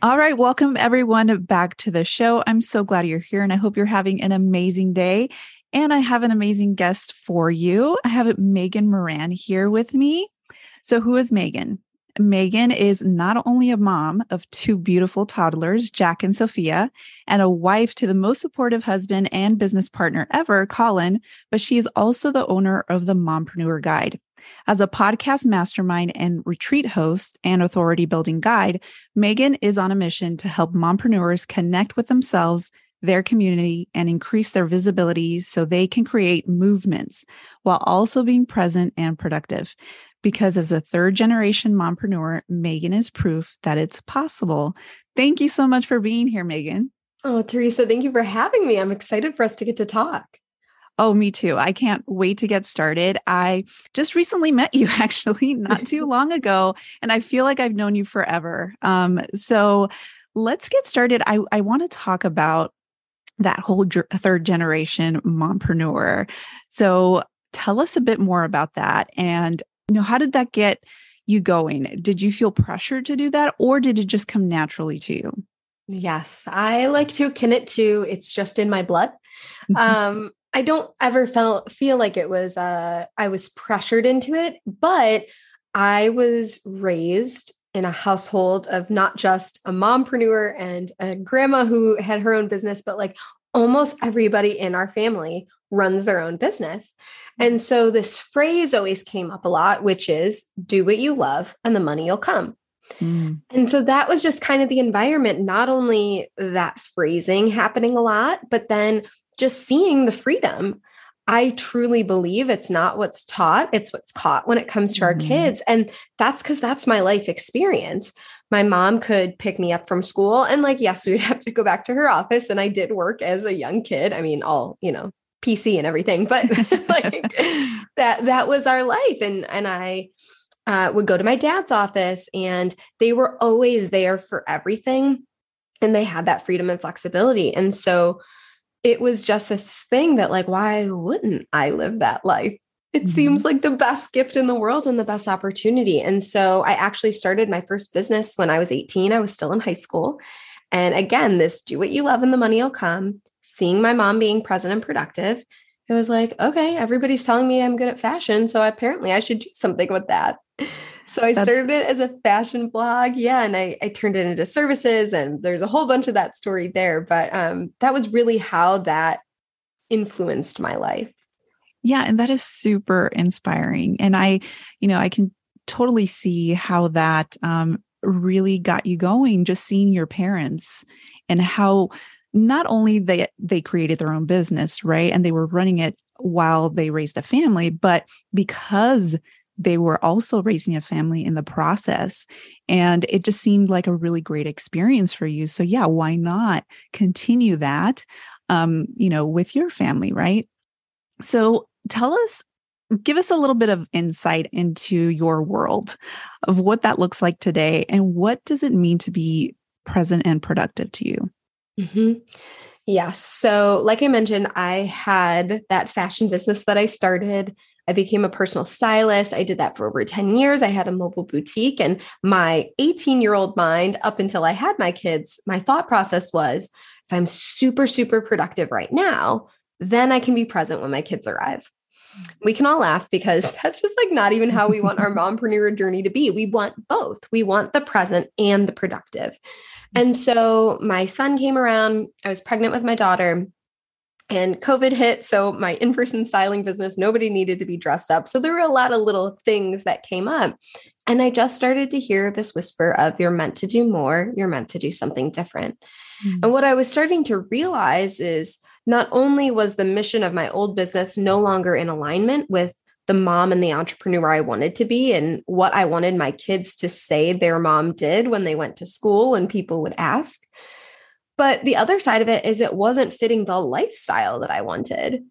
All right, welcome everyone back to the show. I'm so glad you're here and I hope you're having an amazing day. And I have an amazing guest for you. I have Megan Moran here with me. So, who is Megan? Megan is not only a mom of two beautiful toddlers, Jack and Sophia, and a wife to the most supportive husband and business partner ever, Colin, but she is also the owner of the Mompreneur Guide. As a podcast mastermind and retreat host and authority building guide, Megan is on a mission to help mompreneurs connect with themselves, their community, and increase their visibility so they can create movements while also being present and productive. Because as a third generation mompreneur, Megan is proof that it's possible. Thank you so much for being here, Megan. Oh, Teresa, thank you for having me. I'm excited for us to get to talk. Oh, me too. I can't wait to get started. I just recently met you actually not too long ago, and I feel like I've known you forever. Um, so let's get started. I, I want to talk about that whole third generation mompreneur. So tell us a bit more about that. And, you know, how did that get you going? Did you feel pressure to do that, or did it just come naturally to you? Yes, I like to akin it to it's just in my blood. Mm-hmm. Um, I don't ever felt feel like it was uh I was pressured into it, but I was raised in a household of not just a mompreneur and a grandma who had her own business, but like almost everybody in our family runs their own business. And mm-hmm. so this phrase always came up a lot, which is do what you love and the money will come. Mm. And so that was just kind of the environment, not only that phrasing happening a lot, but then just seeing the freedom. I truly believe it's not what's taught, it's what's caught when it comes to our mm-hmm. kids. And that's because that's my life experience. My mom could pick me up from school, and like, yes, we would have to go back to her office. And I did work as a young kid. I mean, all, you know, PC and everything, but like that, that was our life. And, and I, uh, would go to my dad's office and they were always there for everything and they had that freedom and flexibility and so it was just this thing that like why wouldn't i live that life? It mm-hmm. seems like the best gift in the world and the best opportunity. And so i actually started my first business when i was 18 i was still in high school. And again this do what you love and the money will come seeing my mom being present and productive it was like okay everybody's telling me i'm good at fashion so apparently i should do something with that so I That's... started it as a fashion blog. Yeah. And I, I turned it into services and there's a whole bunch of that story there. But um, that was really how that influenced my life. Yeah. And that is super inspiring. And I, you know, I can totally see how that um, really got you going, just seeing your parents and how not only they they created their own business right and they were running it while they raised a family but because they were also raising a family in the process. And it just seemed like a really great experience for you. So, yeah, why not continue that, um, you know, with your family, right? So, tell us, give us a little bit of insight into your world of what that looks like today and what does it mean to be present and productive to you? Mm-hmm. Yes. So, like I mentioned, I had that fashion business that I started I became a personal stylist. I did that for over 10 years. I had a mobile boutique. And my 18 year old mind, up until I had my kids, my thought process was if I'm super, super productive right now, then I can be present when my kids arrive. Mm. We can all laugh because that's just like not even how we want our mompreneur journey to be. We want both. We want the present and the productive. Mm. And so my son came around. I was pregnant with my daughter and COVID hit. So my in person styling business, nobody needed to be dressed up. So there were a lot of little things that came up. And I just started to hear this whisper of you're meant to do more, you're meant to do something different. Mm-hmm. And what I was starting to realize is not only was the mission of my old business no longer in alignment with the mom and the entrepreneur I wanted to be and what I wanted my kids to say their mom did when they went to school and people would ask. But the other side of it is it wasn't fitting the lifestyle that I wanted.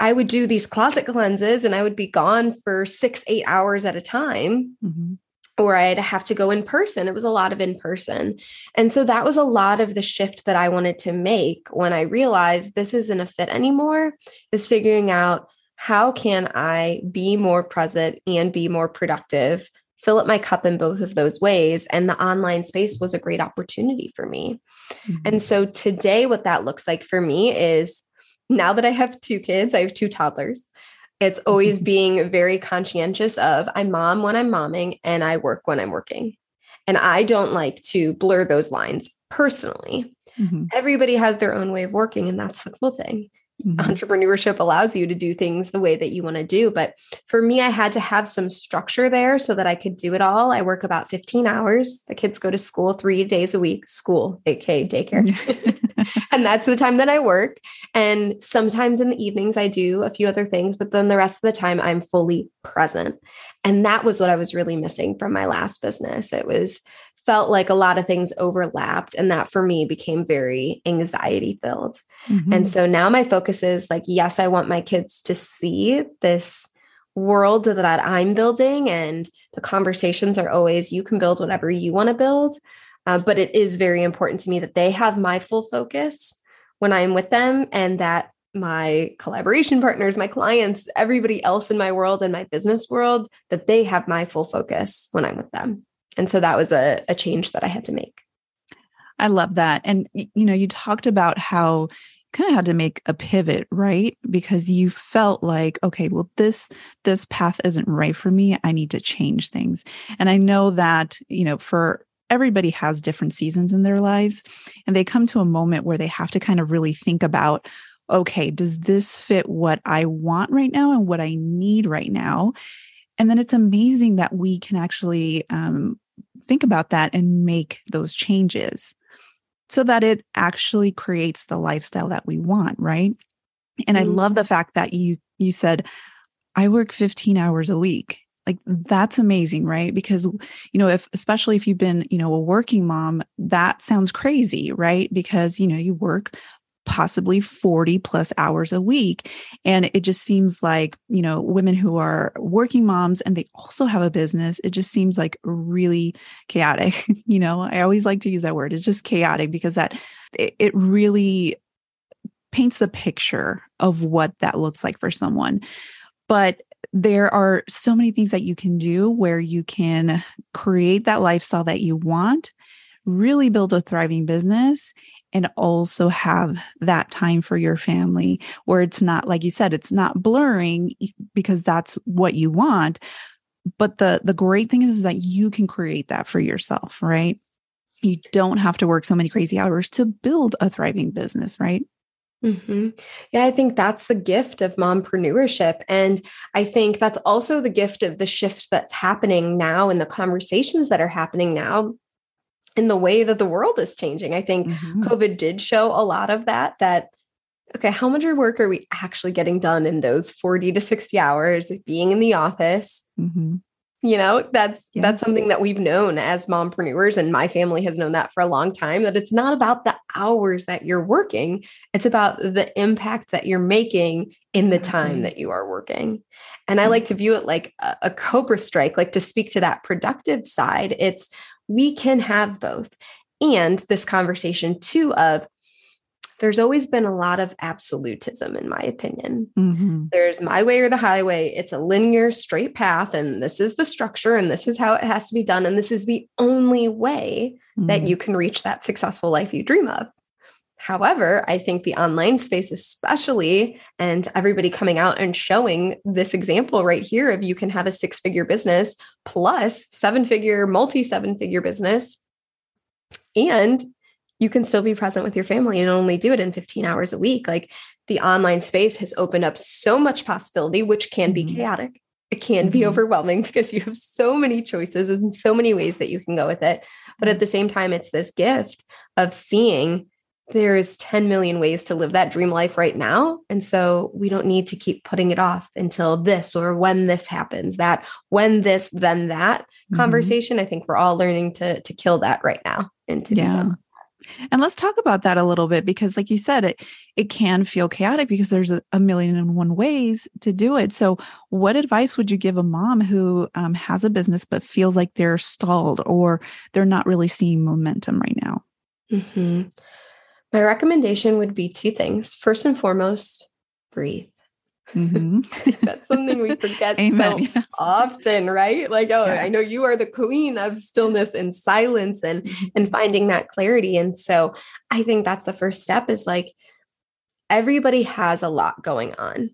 I would do these closet cleanses and I would be gone for six, eight hours at a time. Mm-hmm. Or I'd have to go in person. It was a lot of in person. And so that was a lot of the shift that I wanted to make when I realized this isn't a fit anymore, is figuring out how can I be more present and be more productive, fill up my cup in both of those ways. And the online space was a great opportunity for me. Mm-hmm. And so today, what that looks like for me is now that I have two kids, I have two toddlers. It's always mm-hmm. being very conscientious of I mom when I'm momming and I work when I'm working. And I don't like to blur those lines personally. Mm-hmm. Everybody has their own way of working, and that's the cool thing. Mm-hmm. Entrepreneurship allows you to do things the way that you want to do. But for me, I had to have some structure there so that I could do it all. I work about 15 hours. The kids go to school three days a week, school, aka daycare. and that's the time that I work. And sometimes in the evenings, I do a few other things, but then the rest of the time, I'm fully present. And that was what I was really missing from my last business. It was felt like a lot of things overlapped. And that for me became very anxiety filled. Mm-hmm. And so now my focus is like, yes, I want my kids to see this world that I'm building. And the conversations are always, you can build whatever you want to build. Uh, but it is very important to me that they have my full focus when I'm with them and that my collaboration partners, my clients, everybody else in my world and my business world, that they have my full focus when I'm with them. And so that was a, a change that I had to make. I love that. And, you know, you talked about how kind of had to make a pivot right because you felt like okay well this this path isn't right for me i need to change things and i know that you know for everybody has different seasons in their lives and they come to a moment where they have to kind of really think about okay does this fit what i want right now and what i need right now and then it's amazing that we can actually um, think about that and make those changes so that it actually creates the lifestyle that we want right? And mm-hmm. i love the fact that you you said i work 15 hours a week. Like that's amazing right? Because you know if especially if you've been you know a working mom that sounds crazy right? Because you know you work possibly 40 plus hours a week. And it just seems like you know women who are working moms and they also have a business it just seems like really chaotic you know? I always like to use that word. It's just chaotic because that it, it really paints the picture of what that looks like for someone. But there are so many things that you can do where you can create that lifestyle that you want, really build a thriving business, and also have that time for your family where it's not, like you said, it's not blurring because that's what you want. But the the great thing is, is that you can create that for yourself, right? You don't have to work so many crazy hours to build a thriving business, right? Mm-hmm. Yeah, I think that's the gift of mompreneurship. And I think that's also the gift of the shift that's happening now and the conversations that are happening now in the way that the world is changing. I think mm-hmm. COVID did show a lot of that, that, okay, how much work are we actually getting done in those 40 to 60 hours being in the office? Mm-hmm you know that's yeah. that's something that we've known as mompreneurs and my family has known that for a long time that it's not about the hours that you're working it's about the impact that you're making in the time that you are working and i like to view it like a, a cobra strike like to speak to that productive side it's we can have both and this conversation too of there's always been a lot of absolutism, in my opinion. Mm-hmm. There's my way or the highway. It's a linear, straight path, and this is the structure, and this is how it has to be done. And this is the only way mm-hmm. that you can reach that successful life you dream of. However, I think the online space, especially, and everybody coming out and showing this example right here of you can have a six figure business plus seven figure, multi seven figure business. And you can still be present with your family and only do it in 15 hours a week. Like the online space has opened up so much possibility, which can be mm-hmm. chaotic. It can mm-hmm. be overwhelming because you have so many choices and so many ways that you can go with it. But at the same time, it's this gift of seeing there's 10 million ways to live that dream life right now. And so we don't need to keep putting it off until this or when this happens, that when this, then that mm-hmm. conversation. I think we're all learning to, to kill that right now and to yeah. done. And let's talk about that a little bit because, like you said, it it can feel chaotic because there's a, a million and one ways to do it. So, what advice would you give a mom who um, has a business but feels like they're stalled or they're not really seeing momentum right now? Mm-hmm. My recommendation would be two things. First and foremost, breathe. Mm-hmm. That's something we forget so yes. often, right? Like, oh, yeah. I know you are the queen of stillness and silence and mm-hmm. and finding that clarity. And so I think that's the first step is like everybody has a lot going on.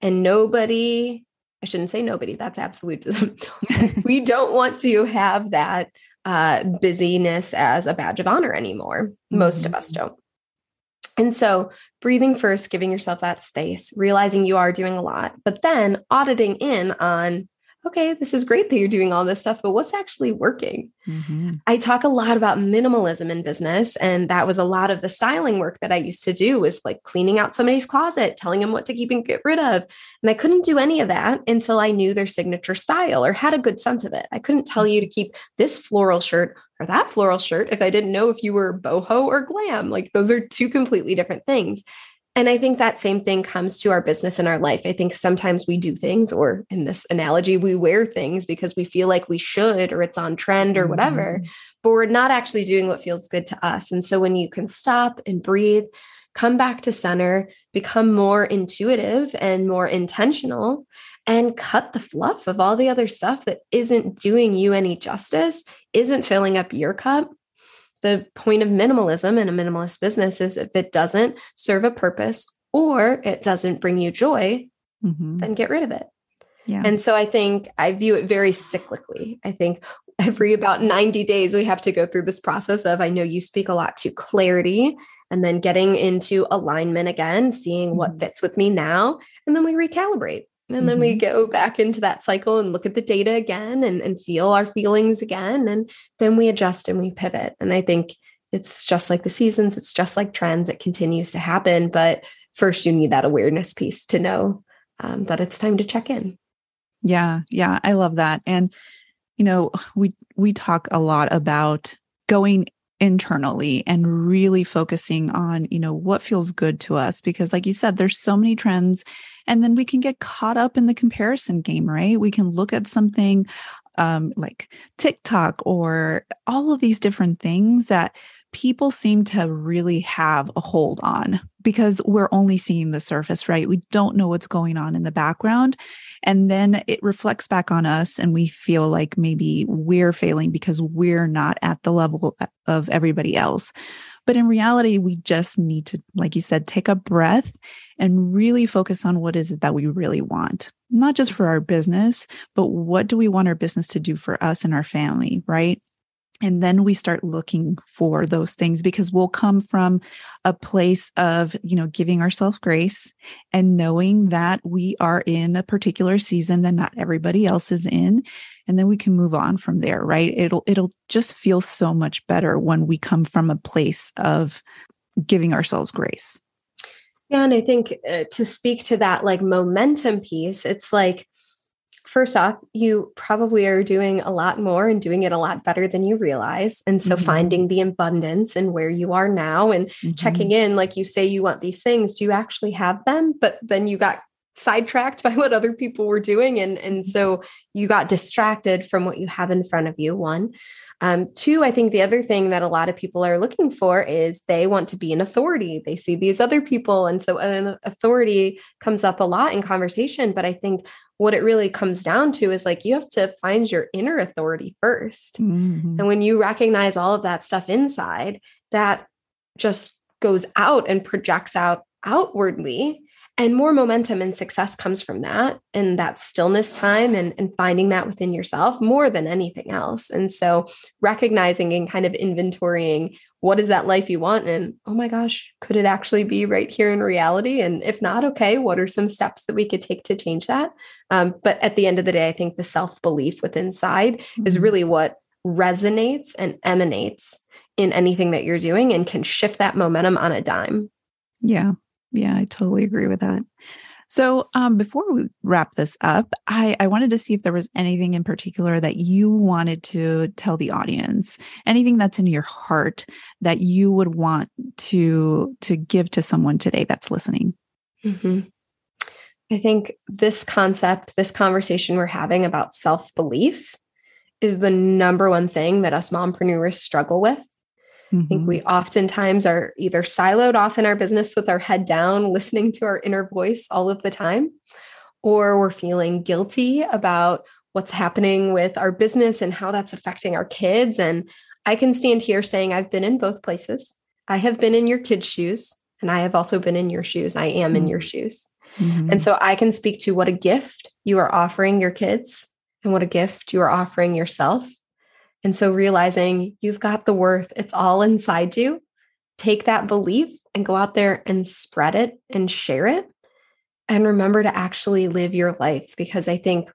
And nobody, I shouldn't say nobody, that's absolutism. we don't want to have that uh, busyness as a badge of honor anymore. Most mm-hmm. of us mm-hmm. don't. And so, breathing first, giving yourself that space, realizing you are doing a lot, but then auditing in on okay, this is great that you're doing all this stuff, but what's actually working? Mm-hmm. I talk a lot about minimalism in business. And that was a lot of the styling work that I used to do was like cleaning out somebody's closet, telling them what to keep and get rid of. And I couldn't do any of that until I knew their signature style or had a good sense of it. I couldn't tell you to keep this floral shirt or that floral shirt if I didn't know if you were boho or glam. Like those are two completely different things. And I think that same thing comes to our business and our life. I think sometimes we do things, or in this analogy, we wear things because we feel like we should, or it's on trend or whatever, mm-hmm. but we're not actually doing what feels good to us. And so when you can stop and breathe, come back to center, become more intuitive and more intentional, and cut the fluff of all the other stuff that isn't doing you any justice, isn't filling up your cup, the point of minimalism in a minimalist business is if it doesn't serve a purpose or it doesn't bring you joy, mm-hmm. then get rid of it. Yeah. And so I think I view it very cyclically. I think every about 90 days we have to go through this process of I know you speak a lot to clarity and then getting into alignment again, seeing mm-hmm. what fits with me now, and then we recalibrate. And mm-hmm. then we mm-hmm. go back into that cycle and look at the data again and, and feel our feelings again. And then we adjust and we pivot. And I think it's just like the seasons, it's just like trends, it continues to happen. But first, you need that awareness piece to know um, that it's time to check in. Yeah. Yeah. I love that. And, you know, we, we talk a lot about going internally and really focusing on you know what feels good to us because like you said there's so many trends and then we can get caught up in the comparison game right? We can look at something um, like tiktok or all of these different things that people seem to really have a hold on because we're only seeing the surface, right? We don't know what's going on in the background. And then it reflects back on us, and we feel like maybe we're failing because we're not at the level of everybody else. But in reality, we just need to, like you said, take a breath and really focus on what is it that we really want, not just for our business, but what do we want our business to do for us and our family, right? And then we start looking for those things because we'll come from a place of you know giving ourselves grace and knowing that we are in a particular season that not everybody else is in and then we can move on from there right? It'll it'll just feel so much better when we come from a place of giving ourselves grace. Yeah and i think uh, to speak to that like momentum piece it's like first off, you probably are doing a lot more and doing it a lot better than you realize. And so mm-hmm. finding the abundance and where you are now and mm-hmm. checking in, like you say, you want these things, do you actually have them? But then you got sidetracked by what other people were doing. And, and so you got distracted from what you have in front of you, one. Um, two, I think the other thing that a lot of people are looking for is they want to be an authority. They see these other people. And so an authority comes up a lot in conversation. But I think what it really comes down to is like you have to find your inner authority 1st mm-hmm. And when you recognize all of that stuff inside, that just goes out and projects out outwardly and more momentum and success comes from that and that stillness time and, and finding that within yourself more than anything else and so recognizing and kind of inventorying what is that life you want and oh my gosh could it actually be right here in reality and if not okay what are some steps that we could take to change that um, but at the end of the day i think the self-belief within inside mm-hmm. is really what resonates and emanates in anything that you're doing and can shift that momentum on a dime. Yeah. Yeah, I totally agree with that. So, um, before we wrap this up, I, I wanted to see if there was anything in particular that you wanted to tell the audience, anything that's in your heart that you would want to to give to someone today that's listening. Mm-hmm. I think this concept, this conversation we're having about self belief, is the number one thing that us mompreneurs struggle with. Mm-hmm. I think we mm-hmm. oftentimes are either siloed off in our business with our head down, listening to our inner voice all of the time, or we're feeling guilty about what's happening with our business and how that's affecting our kids. And I can stand here saying I've been in both places. I have been in your kids' shoes, and I have also been in your shoes. I am mm-hmm. in your shoes. Mm-hmm. And so I can speak to what a gift you are offering your kids and what a gift you are offering yourself and so realizing you've got the worth, it's all inside you. Take that belief and go out there and spread it and share it. And remember to actually live your life because I think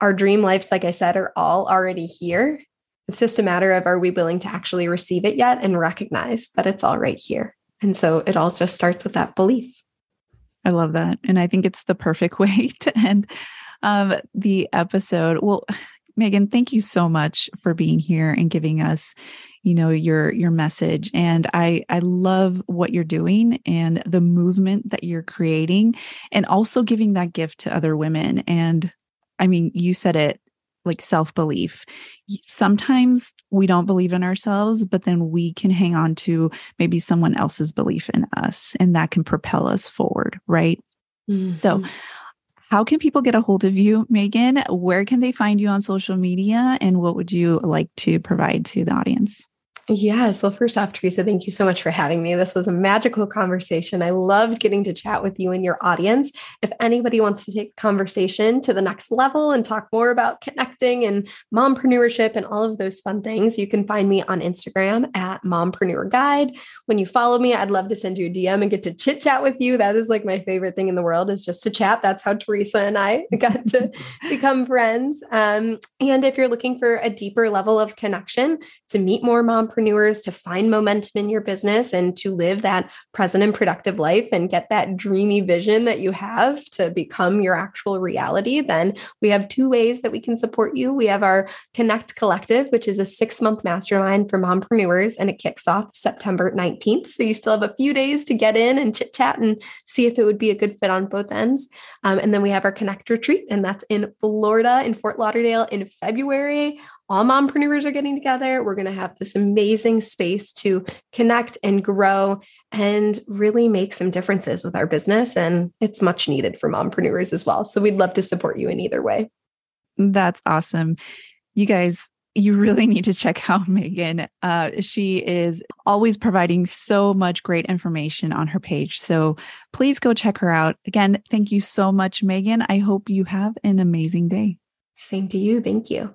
our dream lives, like I said, are all already here. It's just a matter of are we willing to actually receive it yet and recognize that it's all right here. And so it all just starts with that belief. I love that. And I think it's the perfect way to end um, the episode. Well, Megan, thank you so much for being here and giving us, you know, your your message. And I I love what you're doing and the movement that you're creating and also giving that gift to other women. And I mean, you said it like self-belief. Sometimes we don't believe in ourselves, but then we can hang on to maybe someone else's belief in us and that can propel us forward, right? Mm-hmm. So how can people get a hold of you, Megan? Where can they find you on social media? And what would you like to provide to the audience? Yes. Well, first off, Teresa, thank you so much for having me. This was a magical conversation. I loved getting to chat with you and your audience. If anybody wants to take the conversation to the next level and talk more about connecting and mompreneurship and all of those fun things, you can find me on Instagram at mompreneur guide. When you follow me, I'd love to send you a DM and get to chit chat with you. That is like my favorite thing in the world is just to chat. That's how Teresa and I got to become friends. Um, and if you're looking for a deeper level of connection to meet more mom entrepreneurs to find momentum in your business and to live that present and productive life and get that dreamy vision that you have to become your actual reality, then we have two ways that we can support you. We have our Connect Collective, which is a six month mastermind for mompreneurs, and it kicks off September 19th. So you still have a few days to get in and chit chat and see if it would be a good fit on both ends. Um, and then we have our Connect Retreat, and that's in Florida, in Fort Lauderdale in February all mompreneurs are getting together. We're going to have this amazing space to connect and grow and really make some differences with our business. And it's much needed for mompreneurs as well. So we'd love to support you in either way. That's awesome. You guys, you really need to check out Megan. Uh, she is always providing so much great information on her page. So please go check her out. Again, thank you so much, Megan. I hope you have an amazing day. Same to you. Thank you.